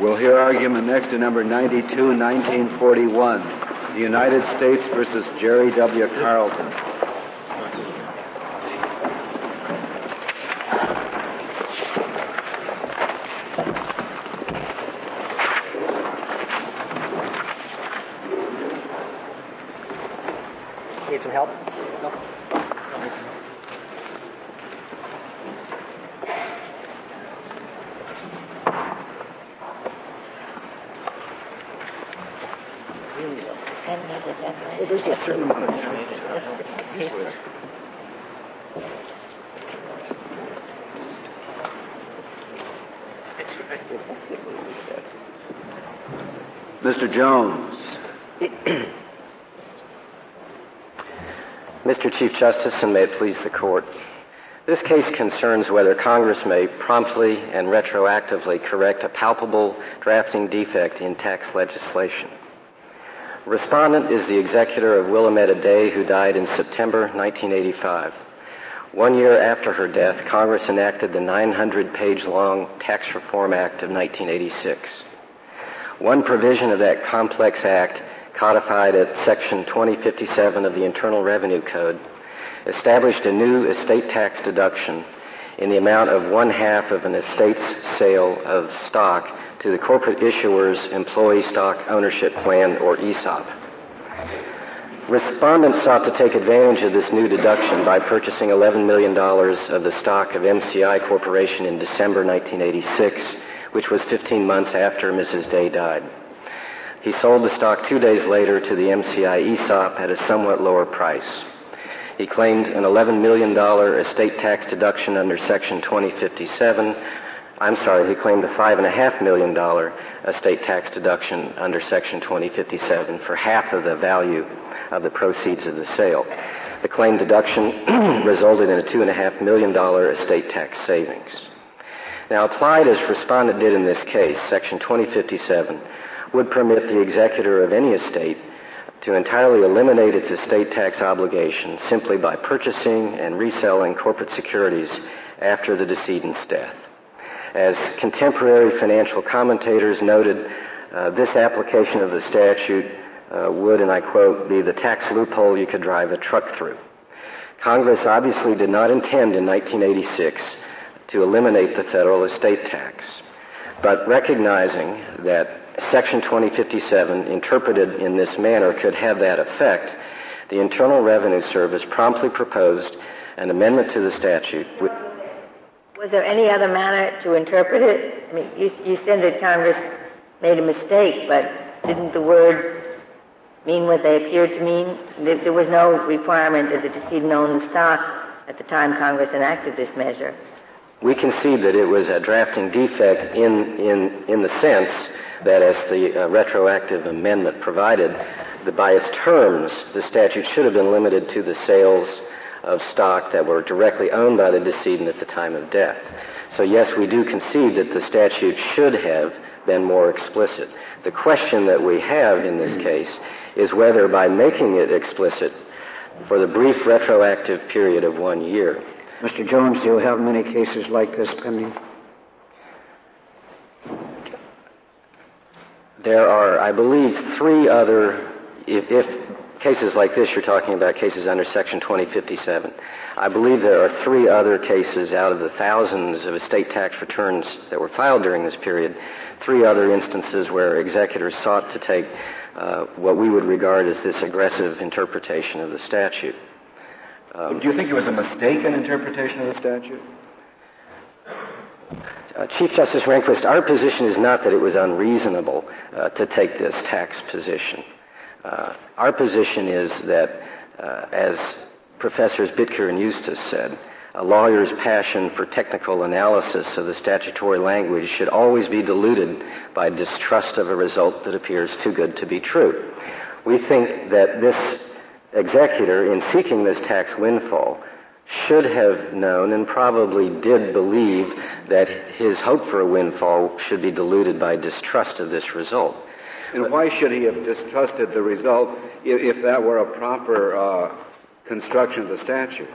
We'll hear argument next to number 92, 1941, the United States versus Jerry W. Carlton. Need some help? No. There's a certain amount of time. Mr. Jones. Mr. Chief Justice, and may it please the court. This case concerns whether Congress may promptly and retroactively correct a palpable drafting defect in tax legislation. Respondent is the executor of Willametta Day, who died in September 1985. One year after her death, Congress enacted the 900 page long Tax Reform Act of 1986. One provision of that complex act, codified at Section 2057 of the Internal Revenue Code, established a new estate tax deduction in the amount of one half of an estate's sale of stock to the corporate issuer's employee stock ownership plan, or ESOP. Respondents sought to take advantage of this new deduction by purchasing $11 million of the stock of MCI Corporation in December 1986, which was 15 months after Mrs. Day died. He sold the stock two days later to the MCI ESOP at a somewhat lower price. He claimed an $11 million estate tax deduction under Section 2057. I'm sorry, he claimed a $5.5 million estate tax deduction under Section 2057 for half of the value of the proceeds of the sale. The claimed deduction resulted in a $2.5 million estate tax savings. Now, applied as respondent did in this case, Section 2057 would permit the executor of any estate to entirely eliminate its estate tax obligation simply by purchasing and reselling corporate securities after the decedent's death. As contemporary financial commentators noted, uh, this application of the statute uh, would, and I quote, be the tax loophole you could drive a truck through. Congress obviously did not intend in 1986 to eliminate the federal estate tax, but recognizing that Section 2057, interpreted in this manner, could have that effect, the Internal Revenue Service promptly proposed an amendment to the statute. Was there any other manner to interpret it? I mean, you, you said that Congress made a mistake, but didn't the words mean what they appeared to mean? There was no requirement that the decedent own the stock at the time Congress enacted this measure. We concede that it was a drafting defect in, in, in the sense that, as the uh, retroactive amendment provided, that by its terms, the statute should have been limited to the sales of stock that were directly owned by the decedent at the time of death. So, yes, we do concede that the statute should have been more explicit. The question that we have in this case is whether by making it explicit for the brief retroactive period of one year. Mr. Jones, do you have many cases like this pending? There are, I believe, three other, if, if cases like this, you're talking about cases under Section 2057. I believe there are three other cases out of the thousands of estate tax returns that were filed during this period, three other instances where executors sought to take uh, what we would regard as this aggressive interpretation of the statute. Um, Do you think it was a mistaken interpretation of the statute? Uh, Chief Justice Rehnquist, our position is not that it was unreasonable uh, to take this tax position. Uh, our position is that, uh, as Professors Bittker and Eustice said, a lawyer's passion for technical analysis of the statutory language should always be diluted by distrust of a result that appears too good to be true. We think that this executor, in seeking this tax windfall, should have known and probably did believe that his hope for a windfall should be diluted by distrust of this result. And why should he have distrusted the result if, if that were a proper uh, construction of the statute?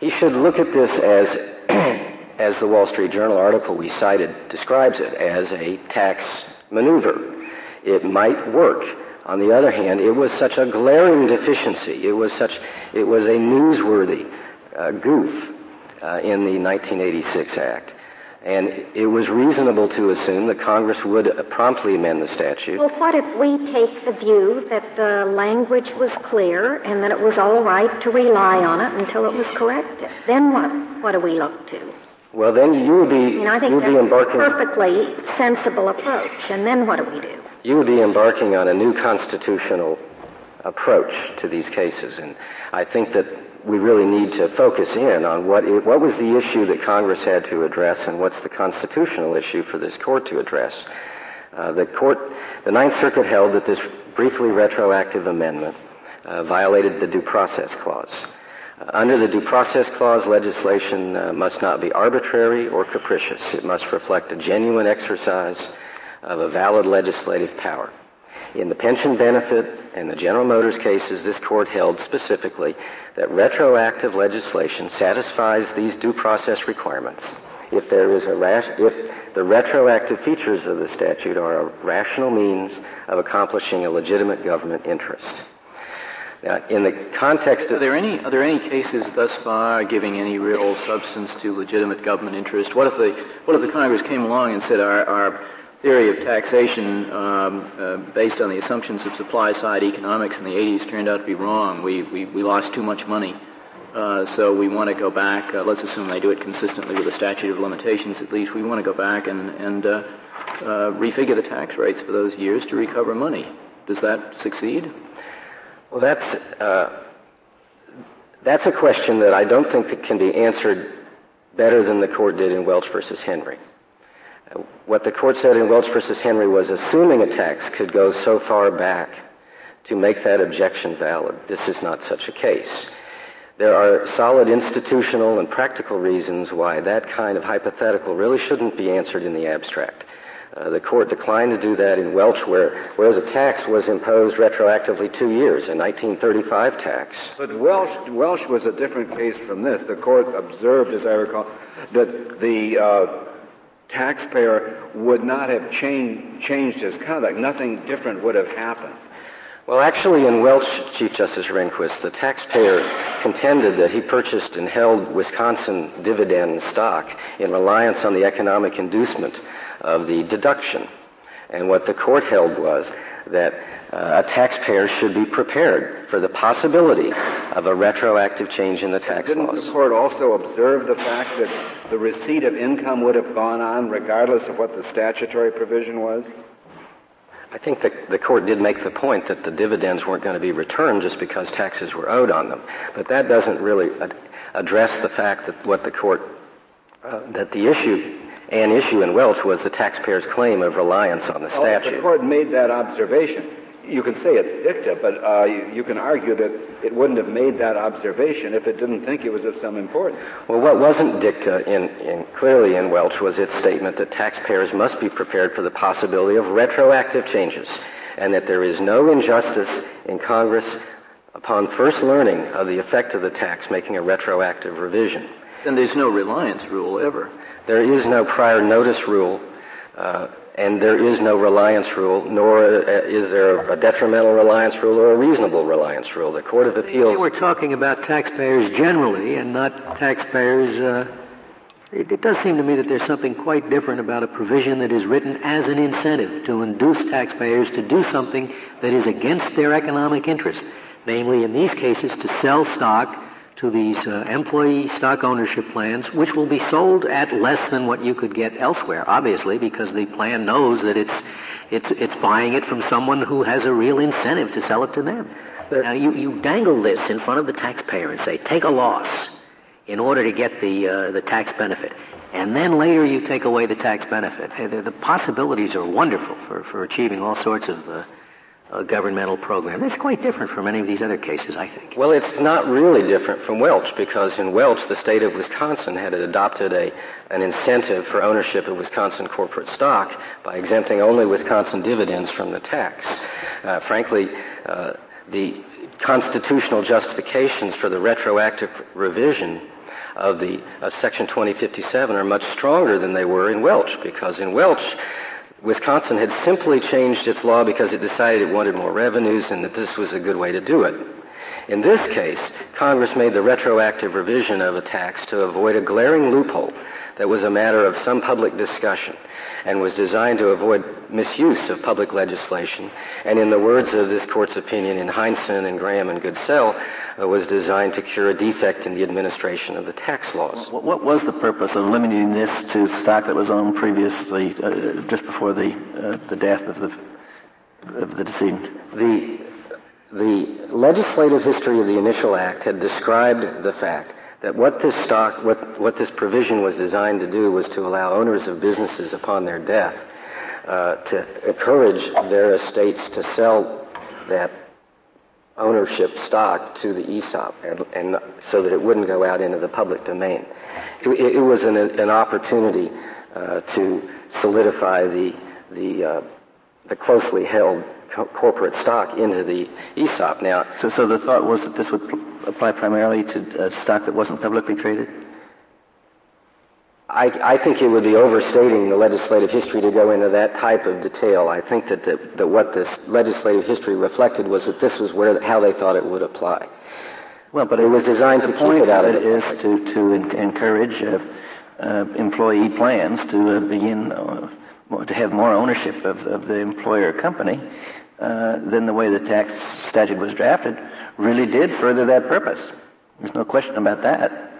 He should look at this as as the Wall Street Journal article we cited describes it, as a tax maneuver. It might work. On the other hand, it was such a glaring deficiency. It was such, it was a newsworthy uh, goof uh, in the 1986 Act. And it was reasonable to assume that Congress would promptly amend the statute. Well, what if we take the view that the language was clear and that it was all right to rely on it until it was corrected? Then what? What do we look to? Well, then you would be, I mean, I think you would be embarking. a perfectly sensible approach. And then what do we do? You would be embarking on a new constitutional approach to these cases. And I think that we really need to focus in on what, it, what was the issue that Congress had to address and what's the constitutional issue for this court to address. Uh, the court, the Ninth Circuit held that this briefly retroactive amendment uh, violated the Due Process Clause. Under the Due Process Clause, legislation uh, must not be arbitrary or capricious. It must reflect a genuine exercise of a valid legislative power. In the pension benefit and the General Motors cases, this court held specifically that retroactive legislation satisfies these due process requirements if there is a if the retroactive features of the statute are a rational means of accomplishing a legitimate government interest. Now, in the context of are there any are there any cases thus far giving any real substance to legitimate government interest? What if the what if the Congress came along and said our, our theory of taxation um, uh, based on the assumptions of supply side economics in the 80s turned out to be wrong. We, we, we lost too much money. Uh, so we want to go back. Uh, let's assume they do it consistently with the statute of limitations at least. We want to go back and, and uh, uh, refigure the tax rates for those years to recover money. Does that succeed? Well, that's, uh, that's a question that I don't think that can be answered better than the court did in Welch versus Henry. What the court said in Welch versus Henry was assuming a tax could go so far back to make that objection valid. This is not such a case. There are solid institutional and practical reasons why that kind of hypothetical really shouldn't be answered in the abstract. Uh, the court declined to do that in Welch, where, where the tax was imposed retroactively two years, a 1935 tax. But Welch, Welch was a different case from this. The court observed, as I recall, that the uh, taxpayer would not have change, changed his conduct. Nothing different would have happened. Well, actually, in Welch, Chief Justice Rehnquist, the taxpayer contended that he purchased and held Wisconsin dividend stock in reliance on the economic inducement of the deduction. And what the court held was that uh, a taxpayer should be prepared for the possibility of a retroactive change in the tax Didn't laws. the court also observe the fact that the receipt of income would have gone on regardless of what the statutory provision was? I think the, the court did make the point that the dividends weren't going to be returned just because taxes were owed on them. But that doesn't really ad- address the fact that what the court, uh, that the issue an issue in Welch was the taxpayer's claim of reliance on the well, statute. The court made that observation you can say it's dicta, but uh, you, you, can argue that it wouldn't have made that observation if it didn't think it was of some importance. Well, what wasn't dicta in, in, clearly in Welch was its statement that taxpayers must be prepared for the possibility of retroactive changes, and that there is no injustice in Congress upon first learning of the effect of the tax making a retroactive revision. Then there's no reliance rule ever. There is no prior notice rule. Uh, and there is no reliance rule, nor uh, is there a detrimental reliance rule or a reasonable reliance rule. The Court of Appeals. We're talking about taxpayers generally and not taxpayers. Uh, it, it, does seem to me that there's something quite different about a provision that is written as an incentive to induce taxpayers to do something that is against their economic interest, namely, in these cases, to sell stock to these uh, employee stock ownership plans, which will be sold at less than what you could get elsewhere, obviously, because the plan knows that it's, it's, it's buying it from someone who has a real incentive to sell it to them. Now, you, you dangle this in front of the taxpayer and say, take a loss in order to get the, uh, the tax benefit. And then later you take away the tax benefit. The, the possibilities are wonderful for, for achieving all sorts of uh, a governmental program. That's quite different from any of these other cases, I think. Well, it's not really different from Welch because in Welch, the state of Wisconsin had adopted a, an incentive for ownership of Wisconsin corporate stock by exempting only Wisconsin dividends from the tax. Uh, frankly, uh, the constitutional justifications for the retroactive revision of the Section 2057 are much stronger than they were in Welch, because in Welch, Wisconsin had simply changed its law because it decided it wanted more revenues and that this was a good way to do it. In this case, Congress made the retroactive revision of a tax to avoid a glaring loophole that was a matter of some public discussion and was designed to avoid misuse of public legislation. And in the words of this court's opinion in Heinszen and Graham and Goodcell, uh, was designed to cure a defect in the administration of the tax laws. What was the purpose of limiting this to stock that was owned previously, uh, just before the uh, the death of the of the decedent? The the legislative history of the initial act had described the fact that what this stock, what, what this provision was designed to do was to allow owners of businesses upon their death uh, to encourage their estates to sell that ownership stock to the ESOP, and, and so that it wouldn't go out into the public domain. It, it was an, an opportunity uh, to solidify the the uh, the closely held co- corporate stock into the ESOP. Now, so, so the thought was that this would pl- apply primarily to uh, stock that wasn't publicly traded? I, I, think it would be overstating the legislative history to go into that type of detail. I think that, the, that what this legislative history reflected was that this was where how they thought it would apply. Well, but it was designed to keep it out of it. Is to to encourage uh, uh, employee plans to uh, begin uh, to have more ownership of, of the employer company uh, than the way the tax statute was drafted really did further that purpose. There's no question about that.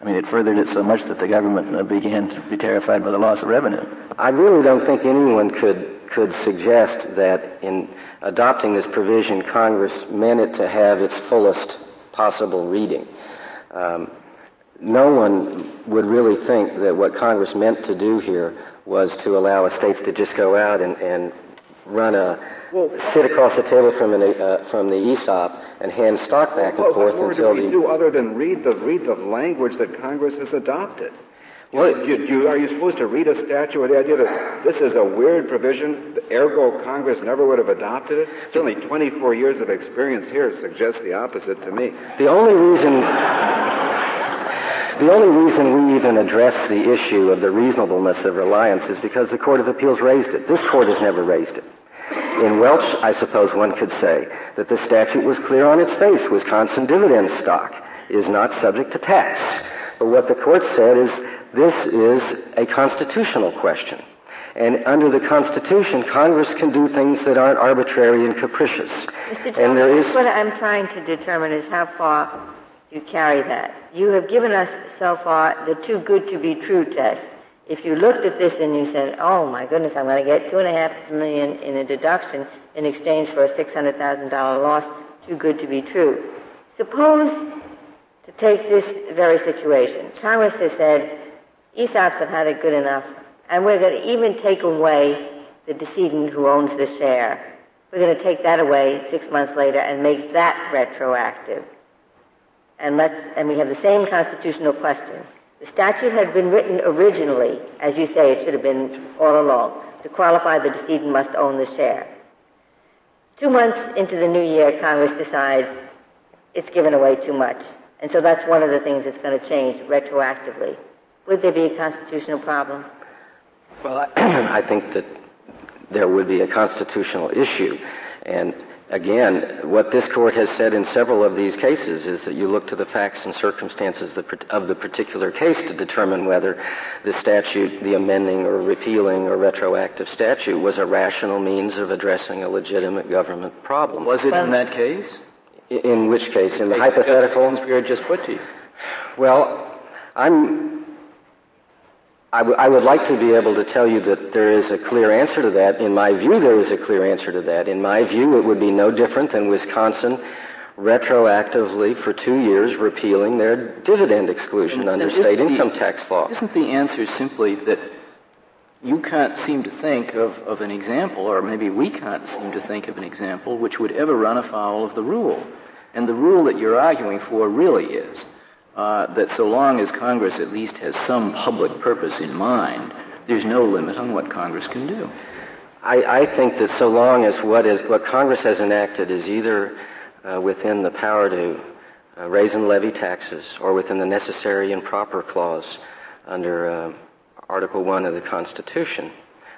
I mean, it furthered it so much that the government uh, began to be terrified by the loss of revenue. I really don't think anyone could could suggest that in adopting this provision, Congress meant it to have its fullest possible reading. Um, no one would really think that what Congress meant to do here was to allow estates to just go out and, and run a well, sit across the table from an, uh, from the ESOP and hand stock back and well, forth what until do we the do other than read the read the language that Congress has adopted. Well, you, you, are you supposed to read a statute with the idea that this is a weird provision, ergo Congress never would have adopted it? Certainly 24 years of experience here suggests the opposite to me. The only reason the only reason we even address the issue of the reasonableness of reliance is because the Court of Appeals raised it. This court has never raised it. In Welch, I suppose one could say that the statute was clear on its face. Wisconsin dividend stock is not subject to tax. But what the court said is this is a constitutional question. And under the Constitution, Congress can do things that aren't arbitrary and capricious. Mr. Jones, and there is... what I'm trying to determine is how far you carry that. You have given us so far the too good to be true test. If you looked at this and you said, "Oh my goodness, I'm going to get two and a half million in a deduction in exchange for a six hundred thousand dollar loss," too good to be true. Suppose to take this very situation, Congress has said ESOPs have had it good enough, and we're going to even take away the decedent who owns the share. We're going to take that away six months later and make that retroactive and and we have the same constitutional question. The statute had been written originally, as you say, it should have been all along, to qualify the decedent must own the share. Two months into the new year, Congress decides it's given away too much. And so that's one of the things that's going to change retroactively. Would there be a constitutional problem? Well, I, I think that there would be a constitutional issue. And again, what this court has said in several of these cases is that you look to the facts and circumstances of the particular case to determine whether the statute, the amending or repealing or retroactive statute, was a rational means of addressing a legitimate government problem. Was it in that case? In which case? In the hypothetical? just put to you. Well, I'm I, w- I would like to be able to tell you that there is a clear answer to that. In my view, there is a clear answer to that. In my view, it would be no different than Wisconsin retroactively for two years repealing their dividend exclusion and, under and state income tax law. Isn't the answer simply that you can't seem to think of, of an example, or maybe we can't seem to think of an example, which would ever run afoul of the rule? And the rule that you're arguing for really is uh, that so long as Congress at least has some public purpose in mind, there's no limit on what Congress can do. I, I think that so long as what is what Congress has enacted is either uh, within the power to uh, raise and levy taxes or within the necessary and proper clause under uh, Article 1 of the Constitution,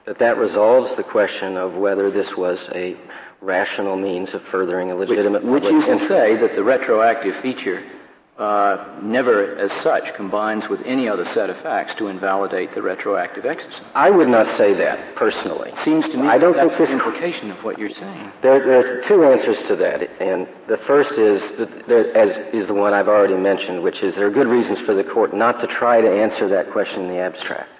that that resolves the question of whether this was a rational means of furthering a legitimate Which, which public you can interest. say that the retroactive feature uh, never, as such, combines with any other set of facts to invalidate the retroactive exercise. I would not say that personally. Seems to me I don't that's think this the implication of what you're saying. There, there's two answers to that, and the first is that there, as is the one I've already mentioned, which is there are good reasons for the court not to try to answer that question in the abstract.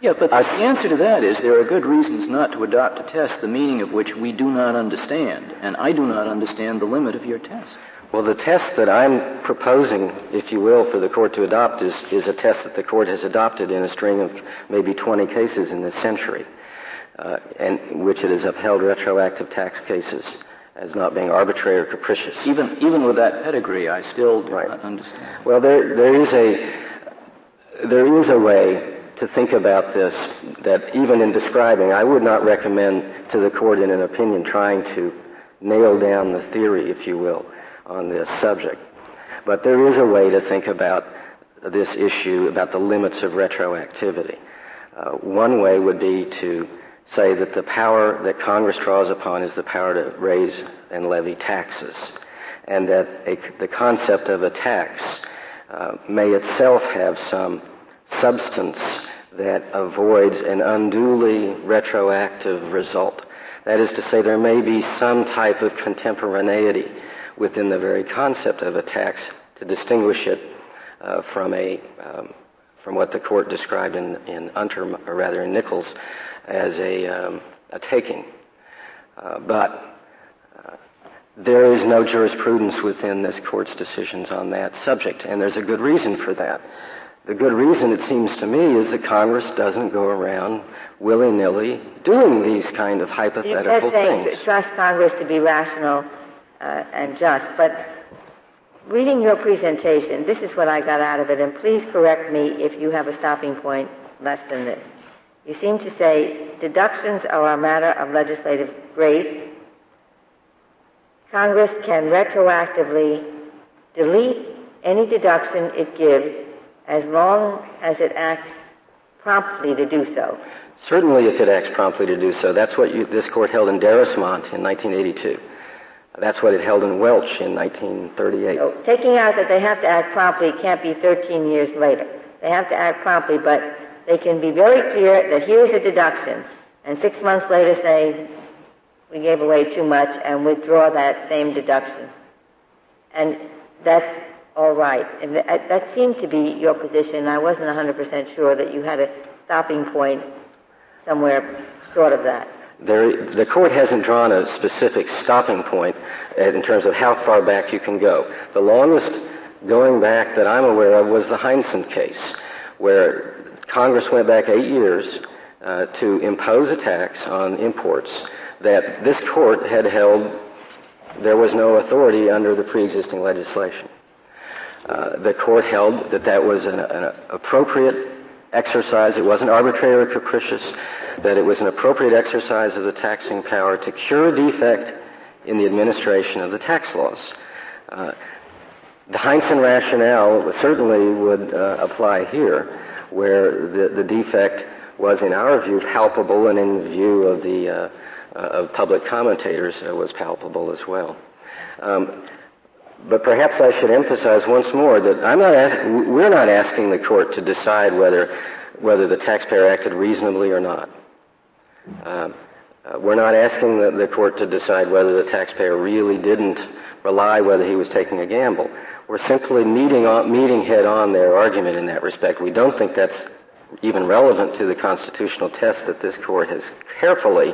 Yeah, but the answer to that is there are good reasons not to adopt a test the meaning of which we do not understand, and I do not understand the limit of your test. Well, the test that I'm proposing, if you will, for the court to adopt is, is a test that the court has adopted in a string of maybe 20 cases in this century, uh, and which it has upheld retroactive tax cases as not being arbitrary or capricious. Even even with that pedigree, I still do Right. not understand. Well, there, there is a there is a way to think about this that even in describing, I would not recommend to the court in an opinion trying to nail down the theory, if you will, on this subject. But there is a way to think about this issue about the limits of retroactivity. Uh, one way would be to say that the power that Congress draws upon is the power to raise and levy taxes, and that a, the concept of a tax uh, may itself have some substance that avoids an unduly retroactive result. That is to say, there may be some type of contemporaneity within the very concept of a tax to distinguish it uh, from a um, from what the court described in, in Unter, or rather in Nichols, as a, um, a taking. Uh, but uh, there is no jurisprudence within this court's decisions on that subject, and there's a good reason for that. The good reason, it seems to me, is that Congress doesn't go around willy-nilly doing these kind of You hypothetical kept saying things. to trust Congress to be rational uh, and just, but reading your presentation, this is what I got out of it, and please correct me if you have a stopping point less than this. You seem to say deductions are a matter of legislative grace. Congress can retroactively delete any deduction it gives as long as it acts promptly to do so. Certainly, if it acts promptly to do so. That's what you, this court held in Darusmont in 1982. That's what it held in Welch in 1938. So taking out that they have to act promptly it can't be 13 years later. They have to act promptly, but they can be very clear that here's a deduction, and six months later say, we gave away too much, and withdraw that same deduction. And that's all right. And that, uh, that seemed to be your position. I wasn't 100% sure that you had a stopping point somewhere short of that. There, the court hasn't drawn a specific stopping point uh, in terms of how far back you can go. The longest going back that I'm aware of was the Heinszen case, where Congress went back eight years uh, to impose a tax on imports that this court had held there was no authority under the pre-existing legislation. Uh, the court held that that was an, an appropriate exercise. It wasn't arbitrary or capricious. That it was an appropriate exercise of the taxing power to cure a defect in the administration of the tax laws. Uh, the Heinszen rationale certainly would uh, apply here, where the, the defect was, in our view, palpable, and in view of the uh, uh, of public commentators, uh, was palpable as well. Um, but perhaps I should emphasize once more that I'm not ask- we're not asking the court to decide whether whether the taxpayer acted reasonably or not. Uh, uh, we're not asking the, the court to decide whether the taxpayer really didn't rely, whether he was taking a gamble. We're simply meeting on, meeting head on their argument in that respect. We don't think that's even relevant to the constitutional test that this court has carefully,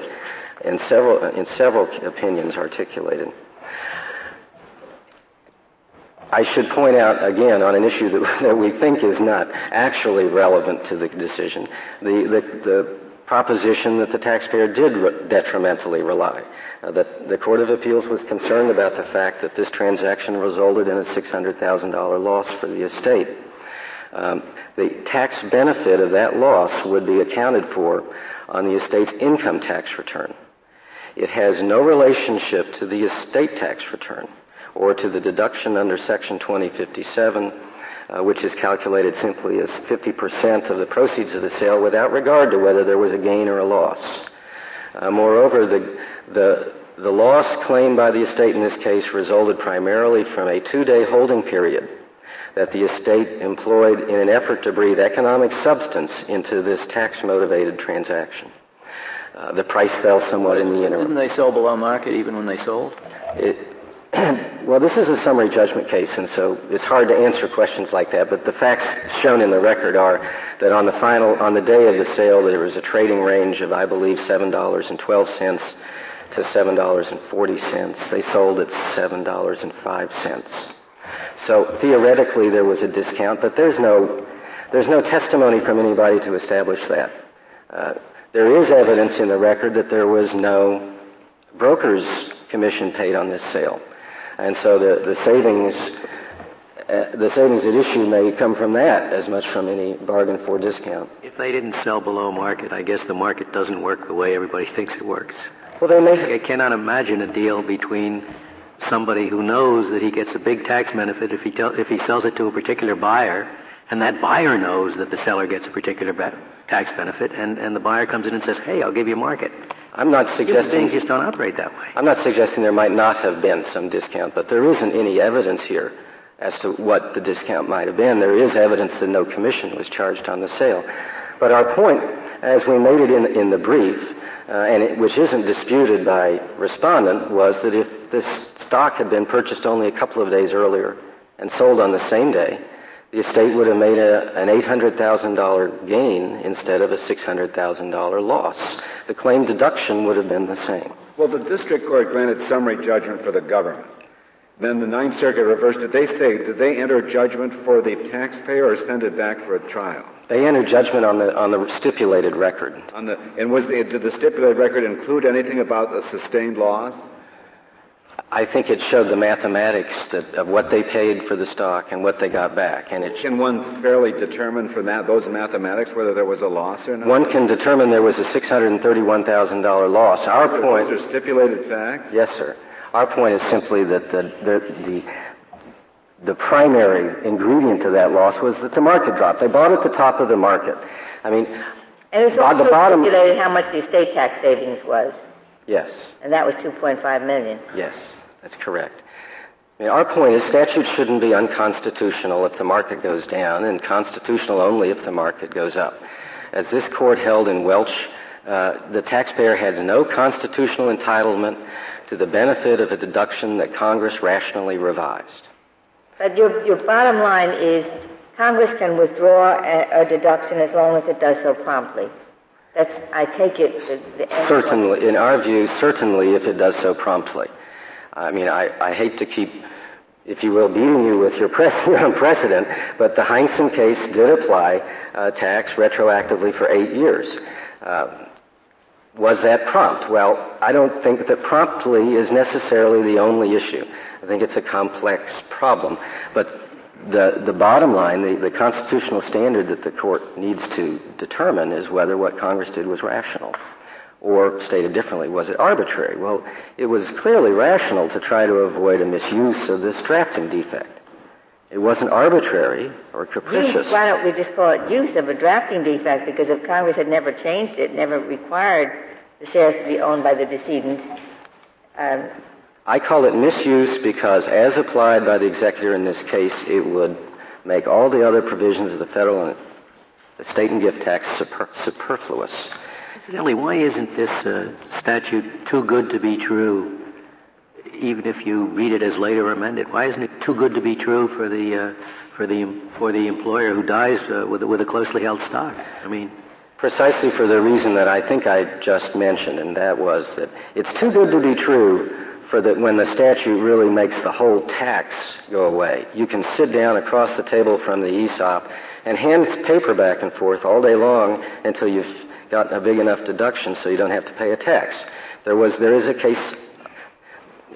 in several in several opinions, articulated. I should point out again on an issue that, that we think is not actually relevant to the decision, the, the, the proposition that the taxpayer did re- detrimentally rely. Uh, that the Court of Appeals was concerned about the fact that this transaction resulted in a $600,000 loss for the estate. Um, the tax benefit of that loss would be accounted for on the estate's income tax return. It has no relationship to the estate tax return. Or to the deduction under Section 2057, uh, which is calculated simply as 50% of the proceeds of the sale without regard to whether there was a gain or a loss. Uh, moreover, the, the, the loss claimed by the estate in this case resulted primarily from a two-day holding period that the estate employed in an effort to breathe economic substance into this tax-motivated transaction. Uh, the price fell somewhat in the interim. Didn't they sell below market even when they sold? It, well, this is a summary judgment case, and so it's hard to answer questions like that. But the facts shown in the record are that on the final, on the day of the sale, there was a trading range of, I believe, seven dollars and twelve cents to seven dollars and forty cents. They sold at seven dollars and five cents. So theoretically, there was a discount, but there's no there's no testimony from anybody to establish that. Uh, there is evidence in the record that there was no broker's commission paid on this sale. And so the, the savings, uh, the savings at issue may come from that as much from any bargain for discount. If they didn't sell below market, I guess the market doesn't work the way everybody thinks it works. Well, they may. I cannot imagine a deal between somebody who knows that he gets a big tax benefit if he, tell, if he sells it to a particular buyer, and that buyer knows that the seller gets a particular be- tax benefit, and, and the buyer comes in and says, hey, I'll give you market. I'm not Human suggesting beings just don't operate that way. I'm not suggesting there might not have been some discount, but there isn't any evidence here as to what the discount might have been. There is evidence that no commission was charged on the sale. But our point, as we made it in, in the brief, uh, and it, which isn't disputed by respondent, was that if this stock had been purchased only a couple of days earlier and sold on the same day, the estate would have made a, an $800,000 gain instead of a $600,000 loss. The claim deduction would have been the same. Well, the district court granted summary judgment for the government. Then the Ninth Circuit reversed it. They say, did they enter judgment for the taxpayer or send it back for a trial? They entered judgment on the on the stipulated record. On the and was the, did the stipulated record include anything about the sustained loss? I think it showed the mathematics that, of what they paid for the stock and what they got back, and it. Can one fairly determine from that those mathematics whether there was a loss or not? One can determine there was a six hundred and thirty-one thousand dollar loss. Our point. Those are stipulated facts. Yes, sir. Our point is simply that the the, the the primary ingredient to that loss was that the market dropped. They bought at the top of the market. I mean, And it's Bo- also the bottom- stipulated how much the estate tax savings was, yes, and that was 2.5 million. yes, that's correct. I mean, our point is statutes shouldn't be unconstitutional if the market goes down, and constitutional only if the market goes up. As this court held in Welch, uh, the taxpayer has no constitutional entitlement to the benefit of a deduction that Congress rationally revised. But your, your bottom line is Congress can withdraw a, a deduction as long as it does so promptly. That's, I take it, the, the. Certainly, in our view, certainly if it does so promptly. I mean, I, I hate to keep, if you will, beating you with your, pre- your own precedent, but the Heinszen case did apply uh, tax retroactively for eight years. Uh, was that prompt? Well, I don't think that promptly is necessarily the only issue. I think it's a complex problem. But the, the bottom line, the, the constitutional standard that the court needs to determine is whether what Congress did was rational. Or stated differently, was it arbitrary? Well, it was clearly rational to try to avoid a misuse of this drafting defect. It wasn't arbitrary or capricious. Use, why don't we just call it use of a drafting defect? Because if Congress had never changed it, never required the shares to be owned by the decedent, um, I call it misuse because, as applied by the executor in this case, it would make all the other provisions of the federal and the state and gift tax super- superfluous. Incidentally, why isn't this uh, statute too good to be true, even if you read it as later amended? Why isn't it too good to be true for the uh, for the for the employer who dies uh, with with a closely held stock? I mean, Precisely for the reason that I think I just mentioned, and that was that it's too good to be true for that when the statute really makes the whole tax go away. You can sit down across the table from the ESOP and hand paper back and forth all day long until you've got a big enough deduction so you don't have to pay a tax. There was, there is a case.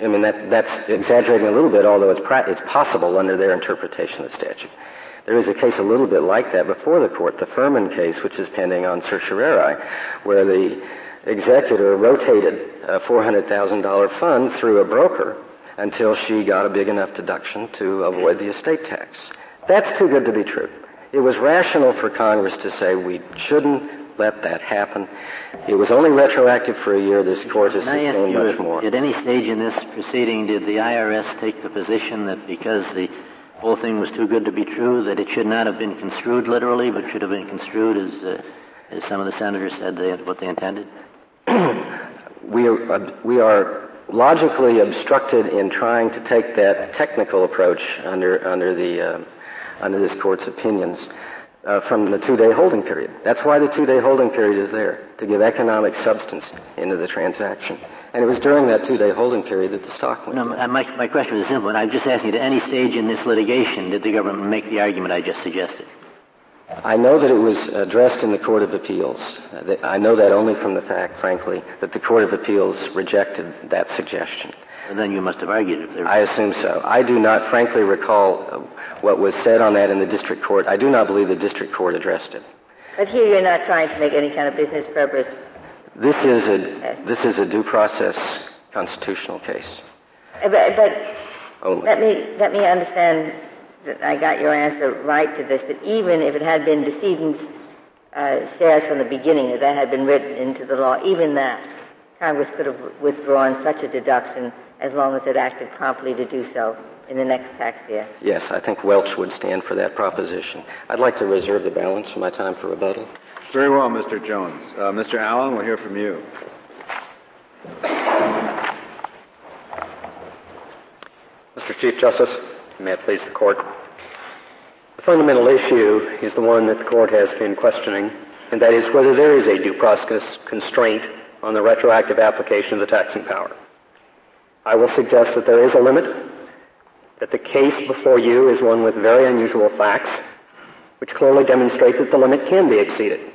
I mean, that, that's exaggerating a little bit, although it's, pra- it's possible under their interpretation of the statute. There is a case a little bit like that before the court, the Furman case, which is pending on certiorari, where the executor rotated a $400,000 fund through a broker until she got a big enough deduction to avoid the estate tax. That's too good to be true. It was rational for Congress to say we shouldn't let that happen. It was only retroactive for a year. This court has Can I ask sustained much more. at any stage in this proceeding, did the IRS take the position that because the whole thing was too good to be true, that it should not have been construed literally, but should have been construed as, uh, as some of the senators said they, what they intended? we are, uh, we are logically obstructed in trying to take that technical approach under, under, the, uh, under this court's opinions uh, from the two-day holding period. That's why the two-day holding period is there, to give economic substance into the transaction. And it was during that two-day holding period that the stock went No, down. my, my question was simple, and I'm just asking, at any stage in this litigation, did the government make the argument I just suggested? I know that it was addressed in the Court of Appeals. Uh, I know that only from the fact, frankly, that the Court of Appeals rejected that suggestion. And then you must have argued if there I assume so. I do not, frankly, recall uh, what was said on that in the district court. I do not believe the district court addressed it. But here you're not trying to make any kind of business purpose. This is a this is a due process constitutional case Uh, But, but only. let me, let me understand that I got your answer right to this, that even if it had been decedent's uh, shares from the beginning, that that had been written into the law, even that, Congress could have withdrawn such a deduction as long as it acted promptly to do so in the next tax year. Yes, I think Welch would stand for that proposition. I'd like to reserve the balance of my time for rebuttal. Very well, Mr. Jones. Uh, Mr. Allen, we'll hear from you. Mr. Chief Justice, may it please the court. The fundamental issue is the one that the court has been questioning, and that is whether there is a due process constraint on the retroactive application of the taxing power. I will suggest that there is a limit, that the case before you is one with very unusual facts, which clearly demonstrate that the limit can be exceeded.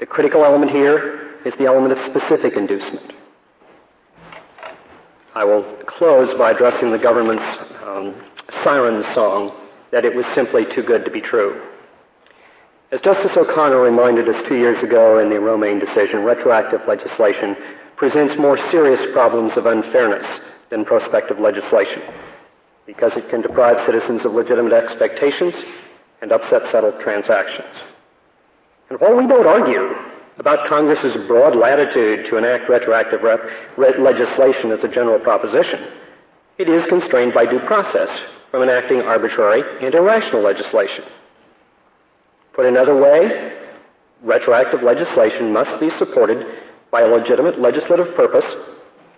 The critical element here is the element of specific inducement. I will close by addressing the government's um, siren song that it was simply too good to be true. As Justice O'Connor reminded us two years ago in the Romein decision, retroactive legislation presents more serious problems of unfairness than prospective legislation because it can deprive citizens of legitimate expectations and upset settled transactions. And while we don't argue about Congress's broad latitude to enact retroactive re- legislation as a general proposition, it is constrained by due process from enacting arbitrary and irrational legislation. Put another way, retroactive legislation must be supported by a legitimate legislative purpose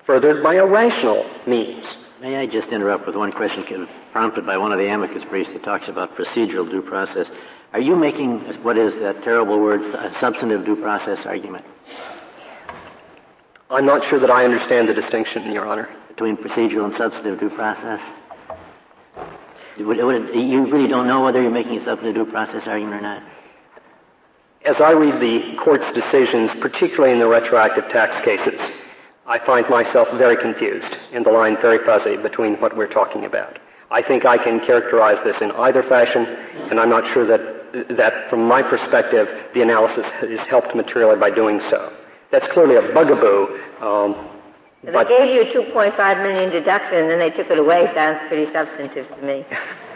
furthered by a rational means. May I just interrupt with one question prompted by one of the amicus briefs that talks about procedural due process? Are you making what is that terrible word, a substantive due process argument I'm not sure that I understand the distinction, Your Honor. between procedural and substantive due process? You really don't know whether you're making a substantive due process argument or not? As I read the court's decisions, particularly in the retroactive tax cases, I find myself very confused and the line very fuzzy between what we're talking about. I think I can characterize this in either fashion, and I'm not sure that, that from my perspective, the analysis is helped materially by doing so. That's clearly a bugaboo, um, They gave you a 2.5 million deduction and then they took it away. Sounds pretty substantive to me.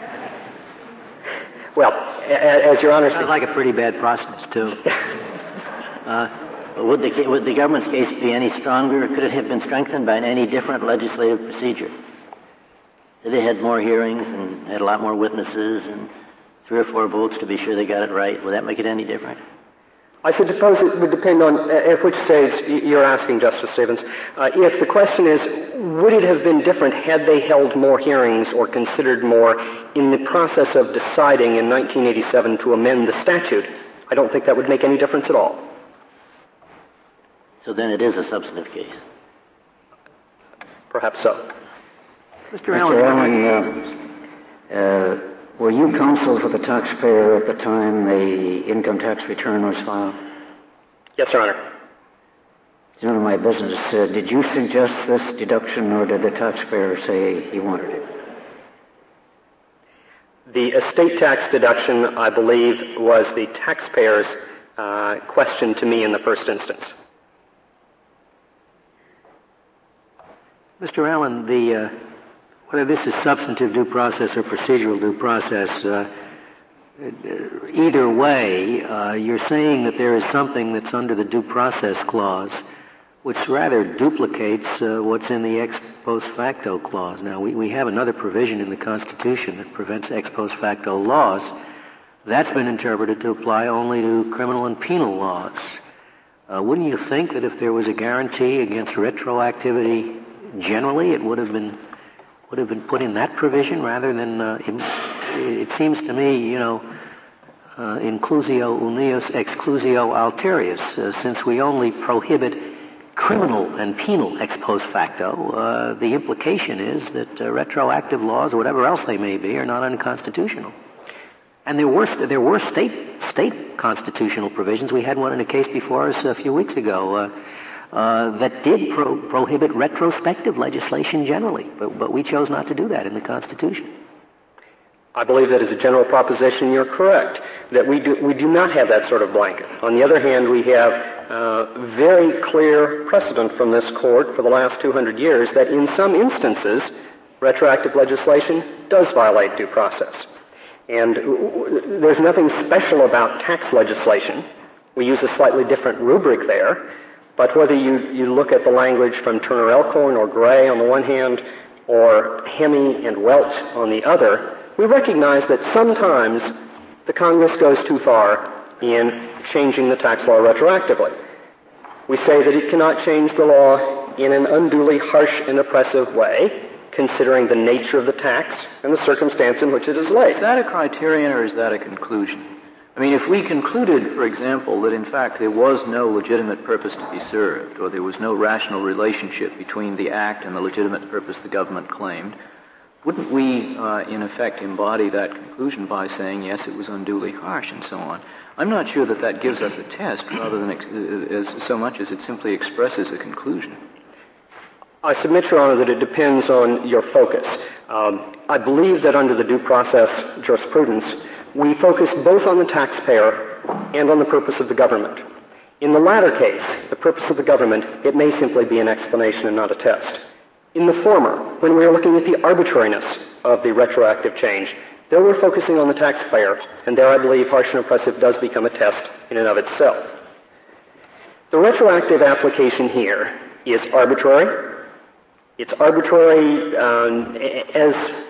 well, as Your Honor Sounds like a pretty bad process, too. Uh, would, the, would the government's case be any stronger? Could it have been strengthened by any different legislative procedure? They had more hearings and had a lot more witnesses and three or four votes to be sure they got it right, would that make it any different? I suppose it would depend on uh, at which stage you're asking, Justice Stevens. Uh, if the question is, would it have been different had they held more hearings or considered more in the process of deciding in 1987 to amend the statute, I don't think that would make any difference at all. So then it is a substantive case. Perhaps so. Mr. Mr. Allen, uh, uh, were you counsel for the taxpayer at the time the income tax return was filed? Yes, Your Honor. It's none of my business. Uh, did you suggest this deduction, or did the taxpayer say he wanted it? The estate tax deduction, I believe, was the taxpayer's uh, question to me in the first instance. Mr. Allen, the uh, whether this is substantive due process or procedural due process, uh, either way, uh, you're saying that there is something that's under the due process clause which rather duplicates uh, what's in the ex post facto clause. Now, we, we have another provision in the Constitution that prevents ex post facto laws. That's been interpreted to apply only to criminal and penal laws. Uh, wouldn't you think that if there was a guarantee against retroactivity generally, it would have been would have been put in that provision rather than? Uh, in, it seems to me, you know, uh, inclusio unius exclusio alterius, uh, since we only prohibit criminal and penal ex post facto, uh, the implication is that uh, retroactive laws, or whatever else they may be, are not unconstitutional. And there were there were state state constitutional provisions. We had one in a case before us a few weeks ago uh, uh, that did pro- prohibit retrospective legislation generally, but, but we chose not to do that in the Constitution. I believe that as a general proposition, you're correct that we do we do not have that sort of blanket. On the other hand, we have uh, very clear precedent from this court for the last 200 years that in some instances, retroactive legislation does violate due process. And there's nothing special about tax legislation. We use a slightly different rubric there. But whether you, you look at the language from Turner Elkhorn or Gray on the one hand, or Hemme and Welch on the other, we recognize that sometimes the Congress goes too far in changing the tax law retroactively. We say that it cannot change the law in an unduly harsh and oppressive way, considering the nature of the tax and the circumstance in which it is laid. Is that a criterion or is that a conclusion? I mean, if we concluded, for example, that in fact there was no legitimate purpose to be served, or there was no rational relationship between the act and the legitimate purpose the government claimed, wouldn't we, uh, in effect, embody that conclusion by saying, yes, it was unduly harsh and so on? I'm not sure that that gives us a test rather than ex- uh, as so much as it simply expresses a conclusion. I submit, Your Honor, that it depends on your focus. Um, I believe that under the due process jurisprudence, we focus both on the taxpayer and on the purpose of the government. In the latter case, the purpose of the government, it may simply be an explanation and not a test. In the former, when we are looking at the arbitrariness of the retroactive change, there we're focusing on the taxpayer, and there I believe harsh and oppressive does become a test in and of itself. The retroactive application here is arbitrary. It's arbitrary um, as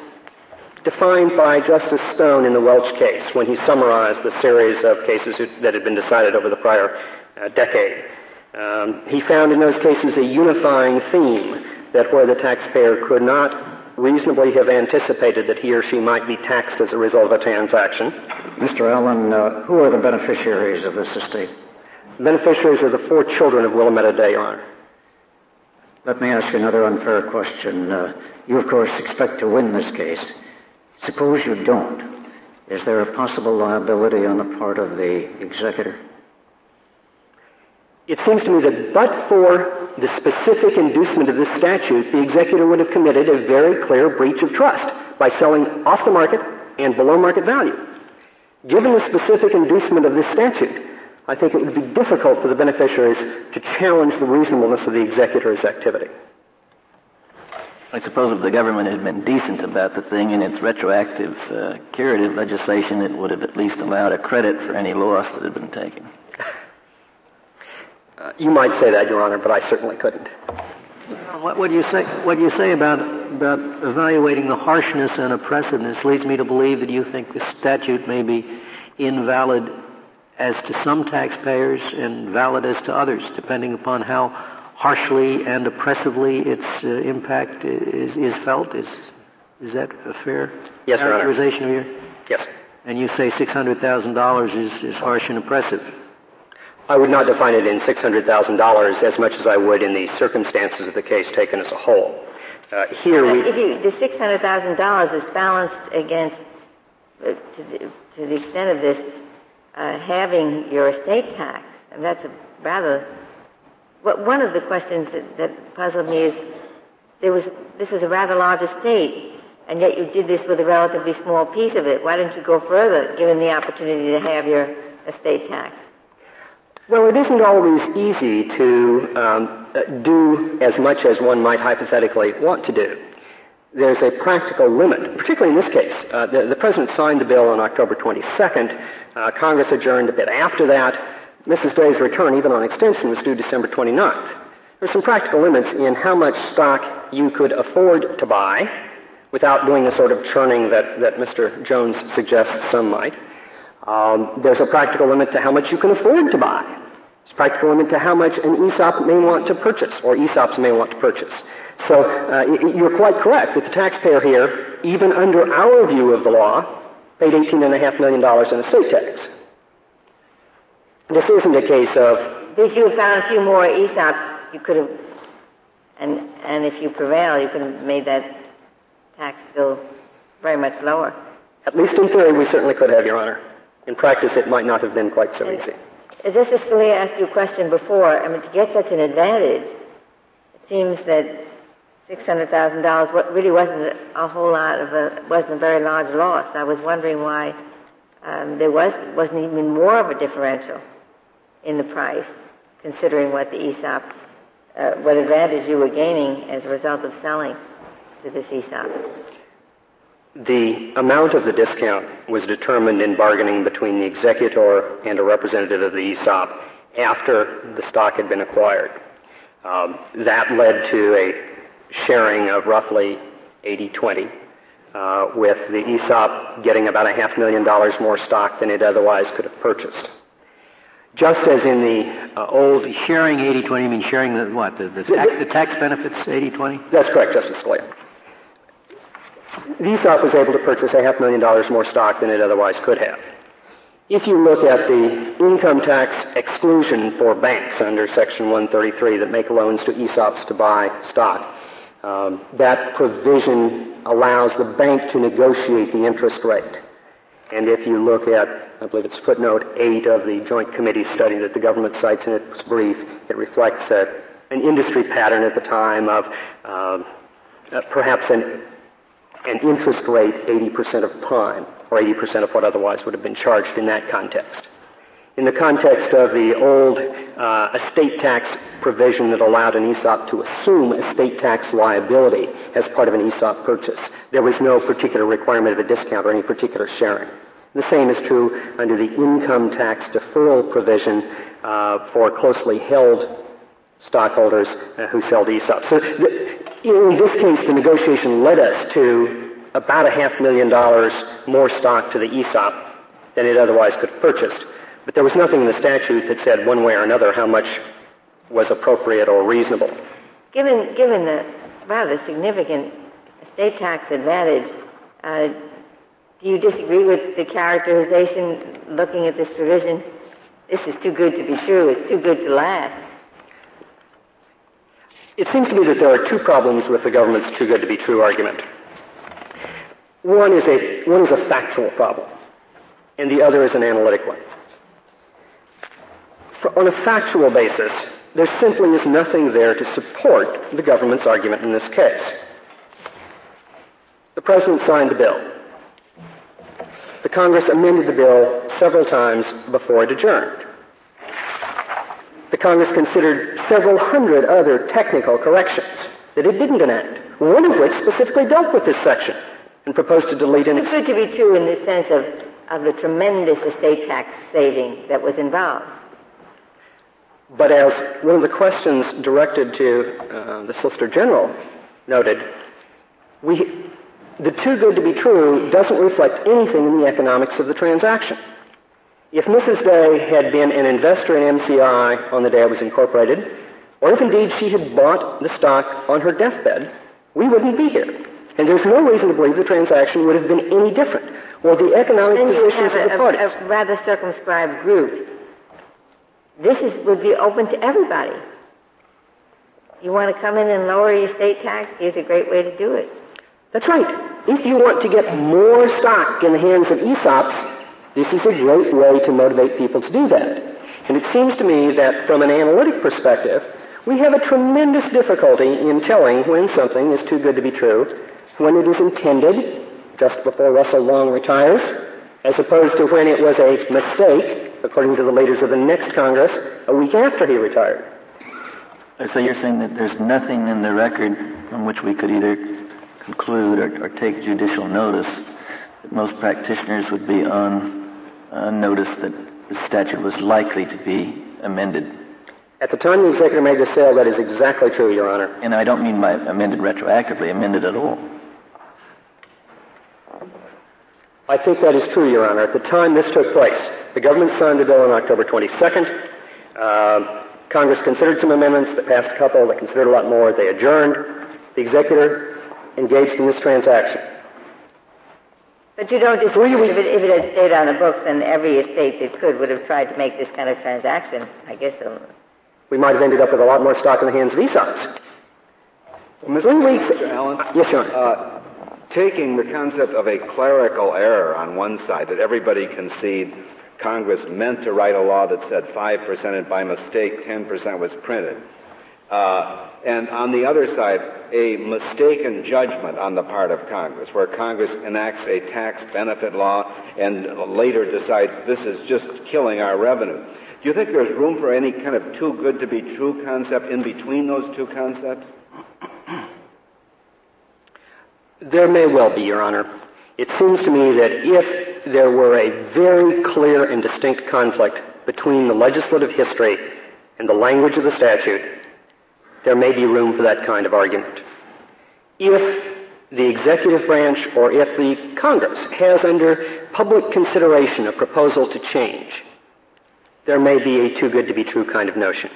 defined by Justice Stone in the Welch case when he summarized the series of cases that had been decided over the prior uh, decade. Um, he found in those cases a unifying theme that where the taxpayer could not reasonably have anticipated that he or she might be taxed as a result of a transaction. Mr. Allen, uh, who are the beneficiaries of this estate? The beneficiaries are the four children of Willametta Day, Your Honor. Let me ask you another unfair question. Uh, you, of course, expect to win this case. Suppose you don't. Is there a possible liability on the part of the executor? It seems to me that but for the specific inducement of this statute, the executor would have committed a very clear breach of trust by selling off the market and below market value. Given the specific inducement of this statute, I think it would be difficult for the beneficiaries to challenge the reasonableness of the executor's activity. I suppose if the government had been decent about the thing in its retroactive uh, curative legislation, it would have at least allowed a credit for any loss that had been taken. Uh, you might say that, Your Honor, but I certainly couldn't. What, what do you say? What do you say about about evaluating the harshness and oppressiveness leads me to believe that you think the statute may be invalid as to some taxpayers and valid as to others, depending upon how harshly and oppressively its uh, impact is, is felt. Is is that a fair yes, characterization of your? Yes. And you say six hundred thousand dollars is is harsh and oppressive. I would not define it in $600,000 as much as I would in the circumstances of the case taken as a whole. Uh, here we. If you, the $600,000 is balanced against, uh, to, the, to the extent of this, uh, having your estate tax. And that's a rather. One of the questions that, that puzzled me is there was this was a rather large estate, and yet you did this with a relatively small piece of it. Why didn't you go further, given the opportunity to have your estate tax? Well, it isn't always easy to um, uh, do as much as one might hypothetically want to do. There's a practical limit, particularly in this case. Uh, the, the, President signed the bill on October 22nd. Uh, Congress adjourned a bit after that. Mrs. Day's return, even on extension, was due December 29th. There's some practical limits in how much stock you could afford to buy without doing the sort of churning that, that Mr. Jones suggests some might. Um, there's a practical limit to how much you can afford to buy. There's a practical limit to how much an ESOP may want to purchase, or ESOPs may want to purchase. So uh, you're quite correct that the taxpayer here, even under our view of the law, paid $18.5 million in estate tax. This isn't a case of... If you found a few more ESOPs, you could have, and, and if you prevail, you could have made that tax bill very much lower. At least in theory, we certainly could have, Your Honor. In practice, it might not have been quite so easy. As Justice Scalia asked you a question before, I mean, to get such an advantage, it seems that $600,000 really wasn't a whole lot of a, wasn't a very large loss. I was wondering why um, there was, wasn't even more of a differential in the price, considering what the ESOP, uh, what advantage you were gaining as a result of selling to this ESOP. The amount of the discount was determined in bargaining between the executor and a representative of the ESOP after the stock had been acquired. Um, that led to a sharing of roughly 80-20, uh, with the ESOP getting about a half million dollars more stock than it otherwise could have purchased. Just as in the uh, old... Sharing 80-20, you mean sharing the what? The, the, tax, the tax benefits 80-20? That's correct, Justice Scalia. ESOP was able to purchase a half million dollars more stock than it otherwise could have. If you look at the income tax exclusion for banks under Section 133 that make loans to ESOPs to buy stock, um, that provision allows the bank to negotiate the interest rate. And if you look at, I believe it's footnote 8 of the Joint Committee study that the government cites in its brief, it reflects a, an industry pattern at the time of uh, uh, perhaps an an interest rate 80% of prime, or 80% of what otherwise would have been charged in that context. In the context of the old uh, estate tax provision that allowed an ESOP to assume estate tax liability as part of an ESOP purchase, there was no particular requirement of a discount or any particular sharing. The same is true under the income tax deferral provision uh, for closely held stockholders uh, who sell ESOPs. So the, in this case, the negotiation led us to about a half million dollars more stock to the ESOP than it otherwise could have purchased. But there was nothing in the statute that said one way or another how much was appropriate or reasonable. Given, given the rather significant estate tax advantage, uh, do you disagree with the characterization looking at this provision? This is too good to be true. It's too good to last. It seems to me that there are two problems with the government's too good to be true argument. One is a, one is a factual problem, and the other is an analytic one. On a factual basis, there simply is nothing there to support the government's argument in this case. The President signed the bill. The Congress amended the bill several times before it adjourned the Congress considered several hundred other technical corrections that it didn't enact, one of which specifically dealt with this section and proposed to delete it. It's good to be true in the sense of, of the tremendous estate tax saving that was involved. But as one of the questions directed to uh, the Solicitor General noted, we, the too good to be true doesn't reflect anything in the economics of the transaction. If Mrs. Day had been an investor in MCI on the day it was incorporated, or if indeed she had bought the stock on her deathbed, we wouldn't be here. And there's no reason to believe the transaction would have been any different, or the economic then positions of the parties. A, a rather circumscribed group. This is, would be open to everybody. You want to come in and lower your state tax? Here's a great way to do it. That's right. If you want to get more stock in the hands of ESOPs, this is a great way to motivate people to do that. And it seems to me that from an analytic perspective, we have a tremendous difficulty in telling when something is too good to be true, when it is intended, just before Russell Long retires, as opposed to when it was a mistake according to the leaders of the next Congress, a week after he retired. So you're saying that there's nothing in the record from which we could either conclude or, or take judicial notice that most practitioners would be on uh, notice that the statute was likely to be amended. At the time the executor made the sale, that is exactly true, Your Honor. And I don't mean by amended retroactively, amended at all. I think that is true, Your Honor. At the time this took place, the government signed the bill on October 22nd. Uh, Congress considered some amendments, they passed a couple, they considered a lot more, they adjourned. The executor engaged in this transaction. But you don't disagree if it, if it had stayed on the books, then every estate that could would have tried to make this kind of transaction. I guess so. We might have ended up with a lot more stock in the hands of ESOPs. Well, Mr. weeks. Mr. Allen? Yes, Your Honor. Uh, taking the concept of a clerical error on one side, that everybody concedes Congress meant to write a law that said 5% and by mistake 10% was printed. Uh, and on the other side, a mistaken judgment on the part of Congress, where Congress enacts a tax benefit law and later decides this is just killing our revenue. Do you think there's room for any kind of too good to be true concept in between those two concepts? There may well be, Your Honor. It seems to me that if there were a very clear and distinct conflict between the legislative history and the language of the statute, there may be room for that kind of argument. If the executive branch or if the Congress has under public consideration a proposal to change, there may be a too good to be true kind of notion.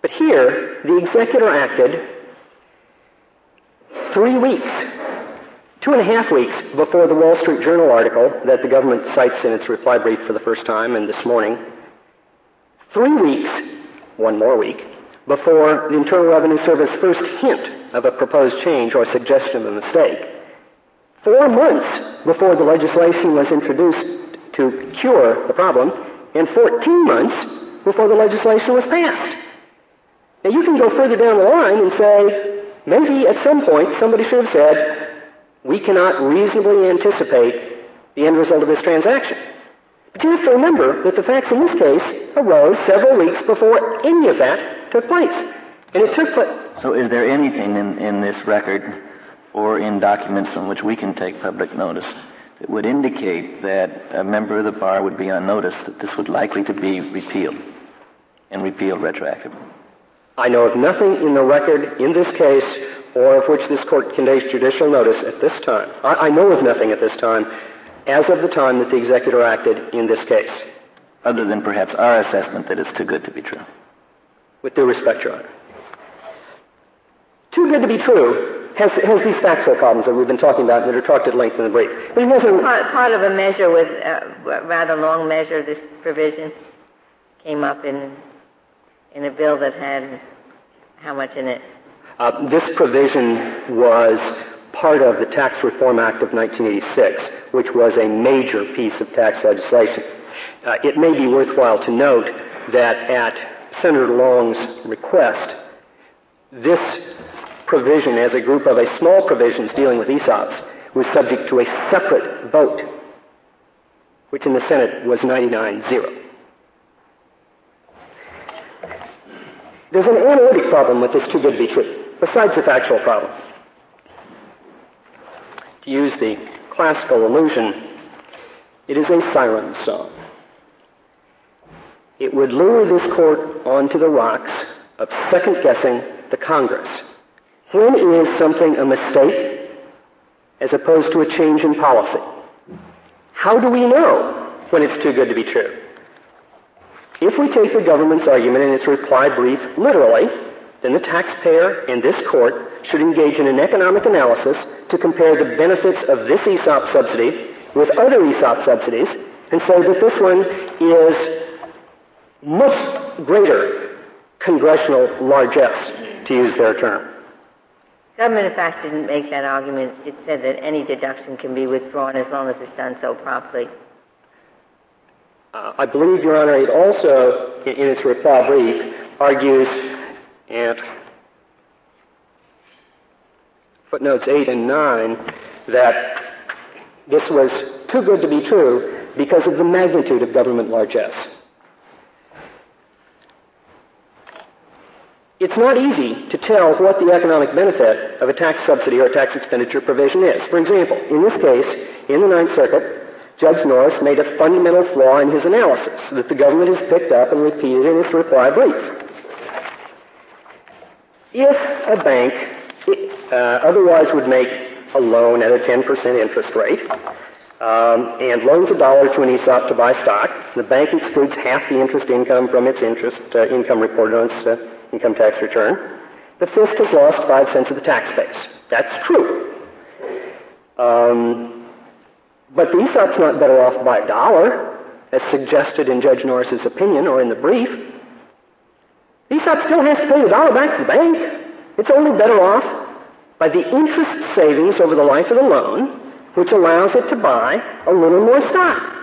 But here, the executor acted three weeks, two and a half weeks before the Wall Street Journal article that the government cites in its reply brief for the first time and this morning, three weeks, one more week, before the Internal Revenue Service first hint of a proposed change or suggestion of a mistake. Four months before the legislation was introduced to cure the problem, and 14 months before the legislation was passed. Now you can go further down the line and say, maybe at some point somebody should have said, we cannot reasonably anticipate the end result of this transaction. But you have to remember that the facts in this case arose several weeks before any of that took place. And it took place. So is there anything in, in this record or in documents from which we can take public notice that would indicate that a member of the bar would be on notice that this would likely to be repealed and repealed retroactively? I know of nothing in the record in this case or of which this court can take judicial notice at this time. I, I know of nothing at this time as of the time that the executor acted in this case. Other than perhaps our assessment that it's too good to be true. With due respect, Your Honor. Too good to be true has, has these factual problems that we've been talking about that are talked at length in the brief. But it hasn't... Part, part of a measure with uh, a rather long measure, this provision came up in in a bill that had how much in it? Uh, this provision was part of the Tax Reform Act of 1986, which was a major piece of tax legislation. Uh, it may be worthwhile to note that at Senator Long's request, this provision, as a group of a small provisions dealing with ESOPs, was subject to a separate vote, which in the Senate was 99-0. There's an analytic problem with this too good to be true, besides the factual problem. To use the classical illusion, it is a siren song. It would lure this court onto the rocks of second guessing the Congress. When is something a mistake as opposed to a change in policy? How do we know when it's too good to be true? If we take the government's argument in its reply brief literally, then the taxpayer and this court should engage in an economic analysis to compare the benefits of this ESOP subsidy with other ESOP subsidies and say that this one is much greater congressional largesse, to use their term. Government, in fact, didn't make that argument. It said that any deduction can be withdrawn as long as it's done so promptly. Uh, I believe, Your Honor, it also, in, in its reply brief, argues and footnotes 8 and 9 that this was too good to be true because of the magnitude of government largesse. It's not easy to tell what the economic benefit of a tax subsidy or a tax expenditure provision is. For example, in this case, in the Ninth Circuit, Judge Norris made a fundamental flaw in his analysis that the government has picked up and repeated in its reply brief. If a bank uh, otherwise would make a loan at a 10% interest rate, um, and loans a dollar to an ESOP to buy stock, the bank excludes half the interest income from its interest uh, income reported on its uh, income tax return. The fisc has lost five cents of the tax base. That's true. Um, but the ESOP's not better off by a dollar, as suggested in Judge Norris's opinion or in the brief. The ESOP still has to pay the dollar back to the bank. It's only better off by the interest savings over the life of the loan, which allows it to buy a little more stock.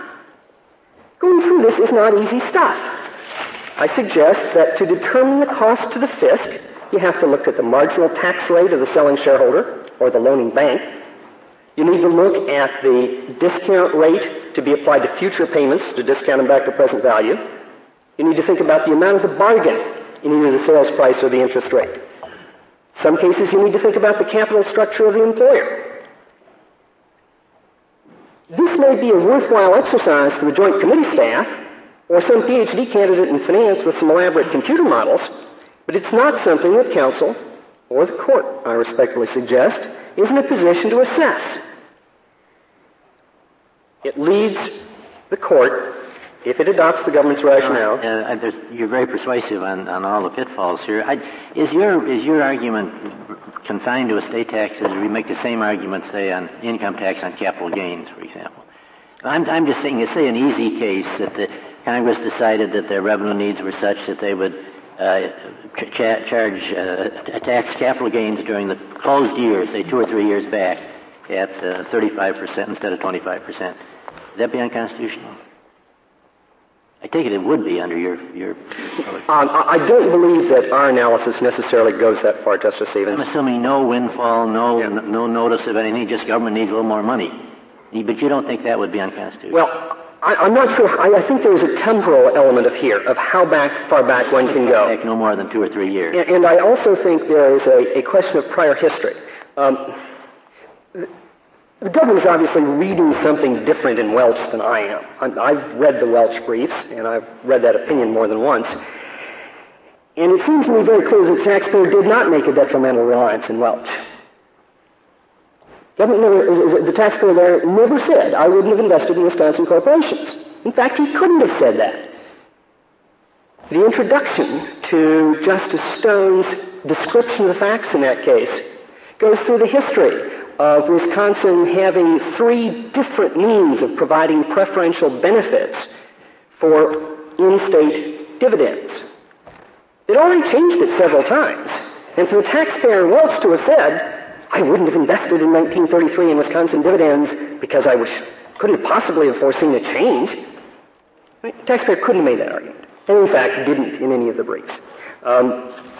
Going through this is not easy stuff. I suggest that to determine the cost to the fisc, you have to look at the marginal tax rate of the selling shareholder or the loaning bank, you need to look at the discount rate to be applied to future payments to discount them back to present value. You need to think about the amount of the bargain in either the sales price or the interest rate. Some cases you need to think about the capital structure of the employer. This may be a worthwhile exercise for the Joint Committee staff or some PhD candidate in finance with some elaborate computer models, but it's not something that counsel or the court, I respectfully suggest, is in a position to assess. It leads the court, if it adopts the government's rationale. Uh, uh, you're very persuasive on, on all the pitfalls here. I, is your is your argument confined to estate taxes, we make the same argument, say, on income tax on capital gains, for example? I'm, I'm just saying, say an easy case that the Congress decided that their revenue needs were such that they would uh, cha- charge uh, tax capital gains during the closed years, say two or three years back, at uh, 35% instead of 25%. Would that be unconstitutional? I take it it would be under your your. Um, I don't believe that our analysis necessarily goes that far, Justice Stevens. I'm assuming no windfall, no yeah. n- no notice of anything. Just government needs a little more money, but you don't think that would be unconstitutional? Well, I, am not sure. I, I, think there is a temporal element of here of how back far back one can go. Back no more than two or three years. And, and I also think there is a, a question of prior history. Um, the government is obviously reading something different in Welch than I am. I've read the Welch briefs, and I've read that opinion more than once. And it seems to me very clear that the did not make a detrimental reliance in Welch. Never, the taxpayer there never said, I wouldn't have invested in Wisconsin corporations. In fact, he couldn't have said that. The introduction to Justice Stone's description of the facts in that case goes through the history of Wisconsin having three different means of providing preferential benefits for in-state dividends. They'd already changed it several times. And for the taxpayer Welch to have said, I wouldn't have invested in 1933 in Wisconsin dividends because I was, couldn't possibly have foreseen a change. The taxpayer couldn't have made that argument. And in fact, didn't in any of the briefs. Um,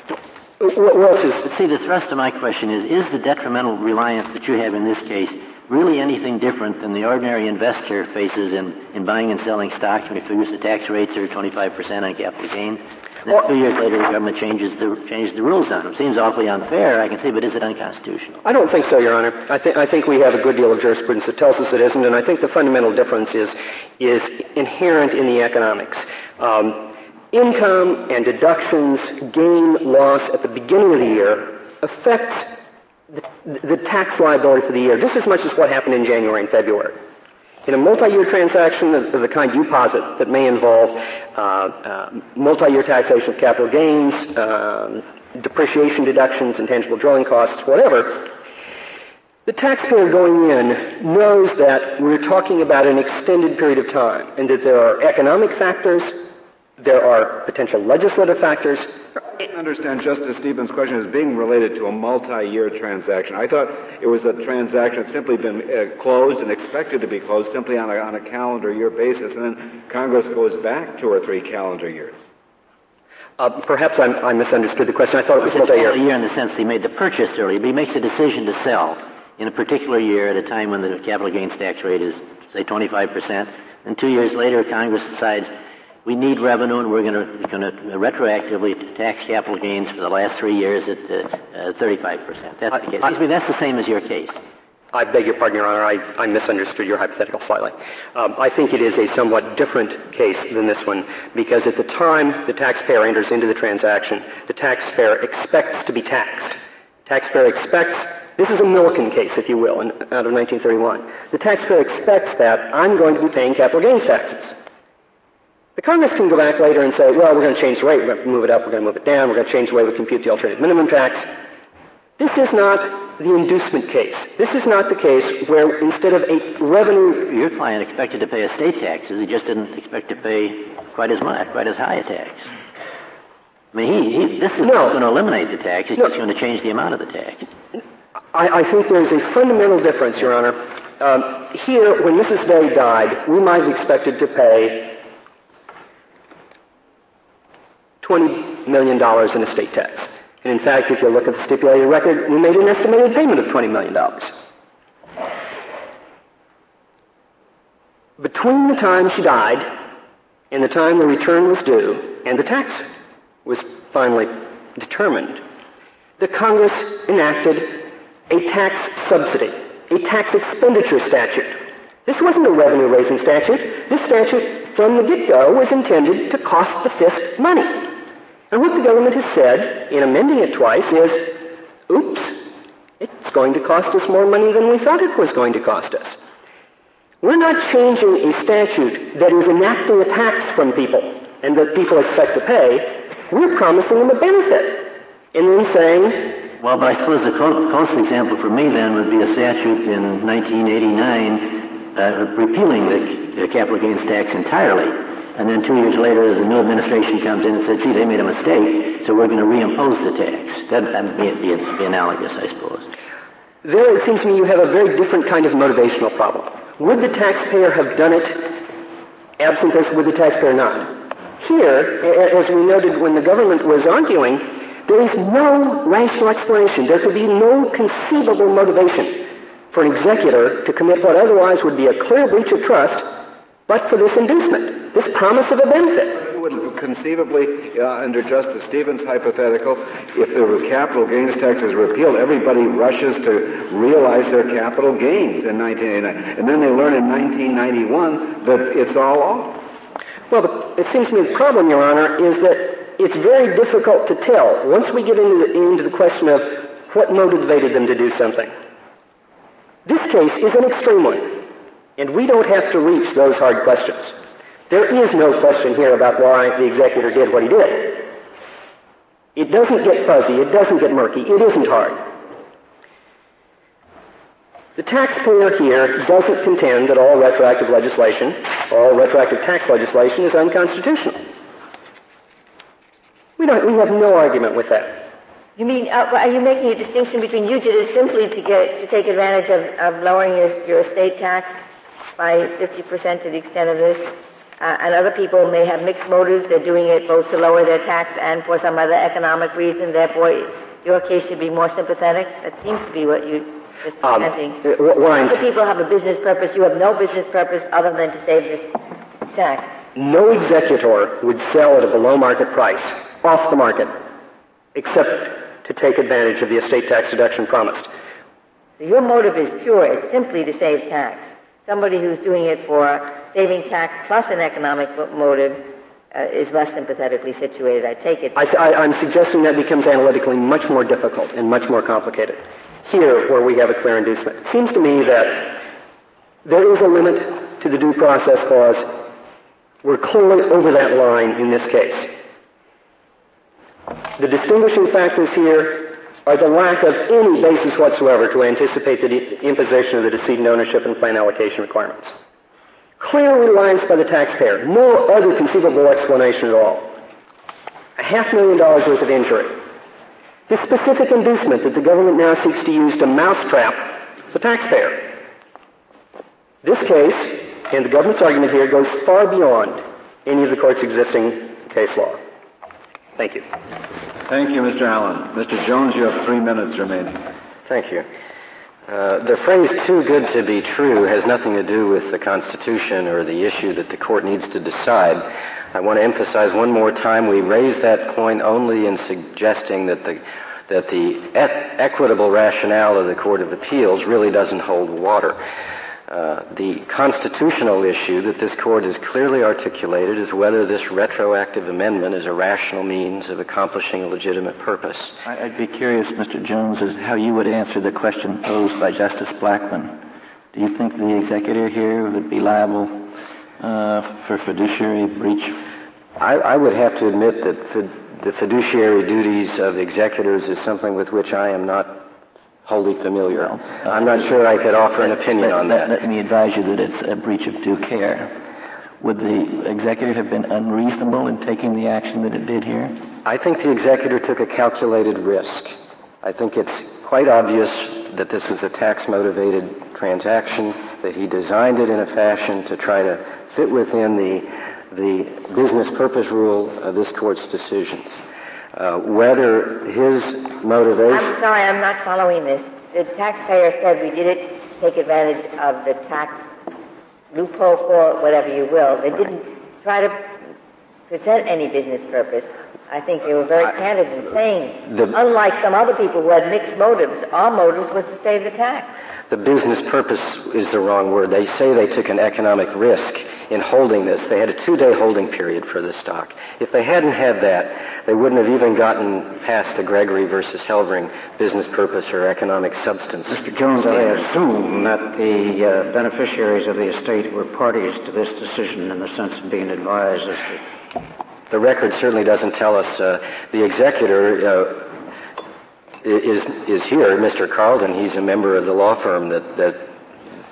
what is, see, the thrust of my question is, is the detrimental reliance that you have in this case really anything different than the ordinary investor faces in, in buying and selling stocks when he figures the tax rates are 25% on capital gains? Then well, two years later, the government changes the, changes the rules on them. Seems awfully unfair, I can see, but is it unconstitutional? I don't think so, Your Honor. I, th- I think we have a good deal of jurisprudence that tells us it isn't, and I think the fundamental difference is, is inherent in the economics. Um, income and deductions, gain, loss at the beginning of the year affects the, the, tax liability for the year just as much as what happened in January and February. In a multi-year transaction of, of the kind you posit that may involve uh, uh, multi-year taxation of capital gains, um, depreciation deductions, intangible drilling costs, whatever, the taxpayer going in knows that we're talking about an extended period of time and that there are economic factors there are potential legislative factors. I didn't understand Justice Stevens' question as being related to a multi-year transaction. I thought it was a transaction that simply been uh, closed and expected to be closed simply on a, on a calendar year basis, and then Congress goes back two or three calendar years. Uh, perhaps I'm, i misunderstood the question. I thought it was multi-year. A year in the sense he made the purchase early, but he makes a decision to sell in a particular year at a time when the capital gains tax rate is, say, 25%. And two years later, Congress decides we need revenue, and we're going to retroactively tax capital gains for the last three years at uh, 35%. That's the case. I, mean, that's the same as your case. I beg your pardon, Your Honor. I, I misunderstood your hypothetical slightly. Um, I think it is a somewhat different case than this one because at the time the taxpayer enters into the transaction, the taxpayer expects to be taxed. Taxpayer expects this is a Milliken case, if you will, in, out of 1931. The taxpayer expects that I'm going to be paying capital gains taxes. The Congress can go back later and say, well, we're going to change the rate. We're going to move it up. We're going to move it down. We're going to change the way we compute the alternative minimum tax. This is not the inducement case. This is not the case where instead of a revenue. Your client expected to pay estate taxes. He just didn't expect to pay quite as much, quite as high a tax. I mean, he, he this is no. not going to eliminate the tax. It's no. just going to change the amount of the tax. I, I think there is a fundamental difference, Your Honor. Um, here, when Mrs. Day died, we might have expected to pay $20 million in estate tax. And in fact, if you look at the stipulated record, we made an estimated payment of $20 million. Between the time she died and the time the return was due and the tax was finally determined, the Congress enacted a tax subsidy, a tax expenditure statute. This wasn't a revenue raising statute. This statute, from the get go, was intended to cost the fisc money. And what the government has said in amending it twice is, oops, it's going to cost us more money than we thought it was going to cost us. We're not changing a statute that is enacting a tax from people and that people expect to pay. We're promising them a benefit. And then saying, well, but I suppose the closest example for me then would be a statute in 1989 uh, repealing the capital gains tax entirely. And then two years later, the new administration comes in and says, gee, they made a mistake, so we're going to reimpose the tax. That would be, be, be analogous, I suppose. There, it seems to me, you have a very different kind of motivational problem. Would the taxpayer have done it absent this? Would the taxpayer not? Here, as we noted when the government was arguing, there is no rational explanation. There could be no conceivable motivation for an executor to commit what otherwise would be a clear breach of trust but for this inducement, this promise of a benefit. Would conceivably, uh, under Justice Stevens' hypothetical, if the capital gains tax is repealed, everybody rushes to realize their capital gains in 1989. And then they learn in 1991 that it's all off. Well, it seems to me the problem, Your Honor, is that it's very difficult to tell once we get into the, into the question of what motivated them to do something. This case is an extreme one. And we don't have to reach those hard questions. There is no question here about why the executor did what he did. It doesn't get fuzzy. It doesn't get murky. It isn't hard. The taxpayer here doesn't contend that all retroactive legislation, all retroactive tax legislation is unconstitutional. We, don't, we have no argument with that. You mean, uh, are you making a distinction between you did it simply to get to take advantage of, of lowering your, your estate tax by 50% to the extent of this. Uh, and other people may have mixed motives. They're doing it both to lower their tax and for some other economic reason. Therefore, your case should be more sympathetic. That seems to be what you just um, presenting. Um, Other people have a business purpose. You have no business purpose other than to save this tax. No executor would sell at a below market price, off the market, except to take advantage of the estate tax deduction promised. So your motive is pure. It's simply to save tax. Somebody who's doing it for saving tax plus an economic motive uh, is less sympathetically situated. I take it. I, am suggesting that becomes analytically much more difficult and much more complicated. Here, where we have a clear inducement, it seems to me that there is a limit to the due process clause. We're clearly over that line in this case. The distinguishing factors here are the lack of any basis whatsoever to anticipate the imposition of the decedent ownership and plan allocation requirements. Clear reliance by the taxpayer, no other conceivable explanation at all. A half million dollars worth of injury. The specific inducement that the government now seeks to use to mousetrap the taxpayer. This case, and the government's argument here, goes far beyond any of the court's existing case law. Thank you. Thank you, Mr. Allen. Mr. Jones, you have three minutes remaining. Thank you. Uh, the phrase too good to be true has nothing to do with the Constitution or the issue that the court needs to decide. I want to emphasize one more time we raise that point only in suggesting that the that the e- equitable rationale of the Court of Appeals really doesn't hold water. Uh, the constitutional issue that this court has clearly articulated is whether this retroactive amendment is a rational means of accomplishing a legitimate purpose. I'd be curious, Mr. Jones, as how you would answer the question posed by Justice Blackmun. Do you think the executor here would be liable uh, for fiduciary breach? I, I, would have to admit that the fiduciary duties of executors is something with which I am not wholly familiar. Well, uh, I'm not sure I could offer an opinion let, on that. Let me advise you that it's a breach of due care. Would the executor have been unreasonable in taking the action that it did here? I think the executor took a calculated risk. I think it's quite obvious that this was a tax motivated transaction, that he designed it in a fashion to try to fit within the, the business purpose rule of this court's decisions. Uh, whether his motivation. I'm sorry, I'm not following this. The taxpayer said we did it to take advantage of the tax loophole for whatever you will. They didn't try to present any business purpose. I think they were very candid in saying, the, unlike some other people who had mixed motives, our motives was to save the tax. The business purpose is the wrong word. They say they took an economic risk in holding this. They had a two-day holding period for the stock. If they hadn't had that, they wouldn't have even gotten past the Gregory versus Helvering business purpose or economic substance. Mr. Jones, standard. I assume that the uh, beneficiaries of the estate were parties to this decision in the sense of being advised as to the record certainly doesn't tell us. Uh, the executor uh, is is here, Mr. Carlton. He's a member of the law firm that that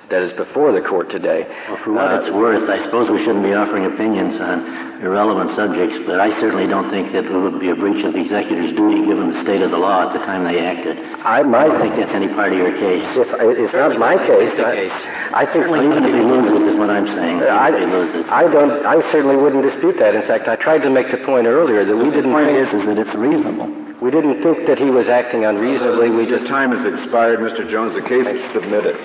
that is before the court today. Well, for what uh, it's worth, I suppose we shouldn't be offering opinions on irrelevant subjects, but I certainly don't think that it would be a breach of the executor's duty given the state of the law at the time they acted. I might I don't think that's any part of your case. If it's not my case, I, I think certainly even if he loses is what I'm saying. I, I don't. I certainly wouldn't dispute that. In fact, I tried to make the point earlier that we didn't. The point think, is, is that it's reasonable. We didn't think that he was acting unreasonably. We Your just time has expired, Mr. Jones. The case is submitted.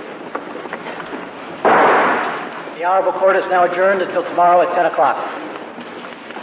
The Honorable Court is now adjourned until tomorrow at 10 o'clock.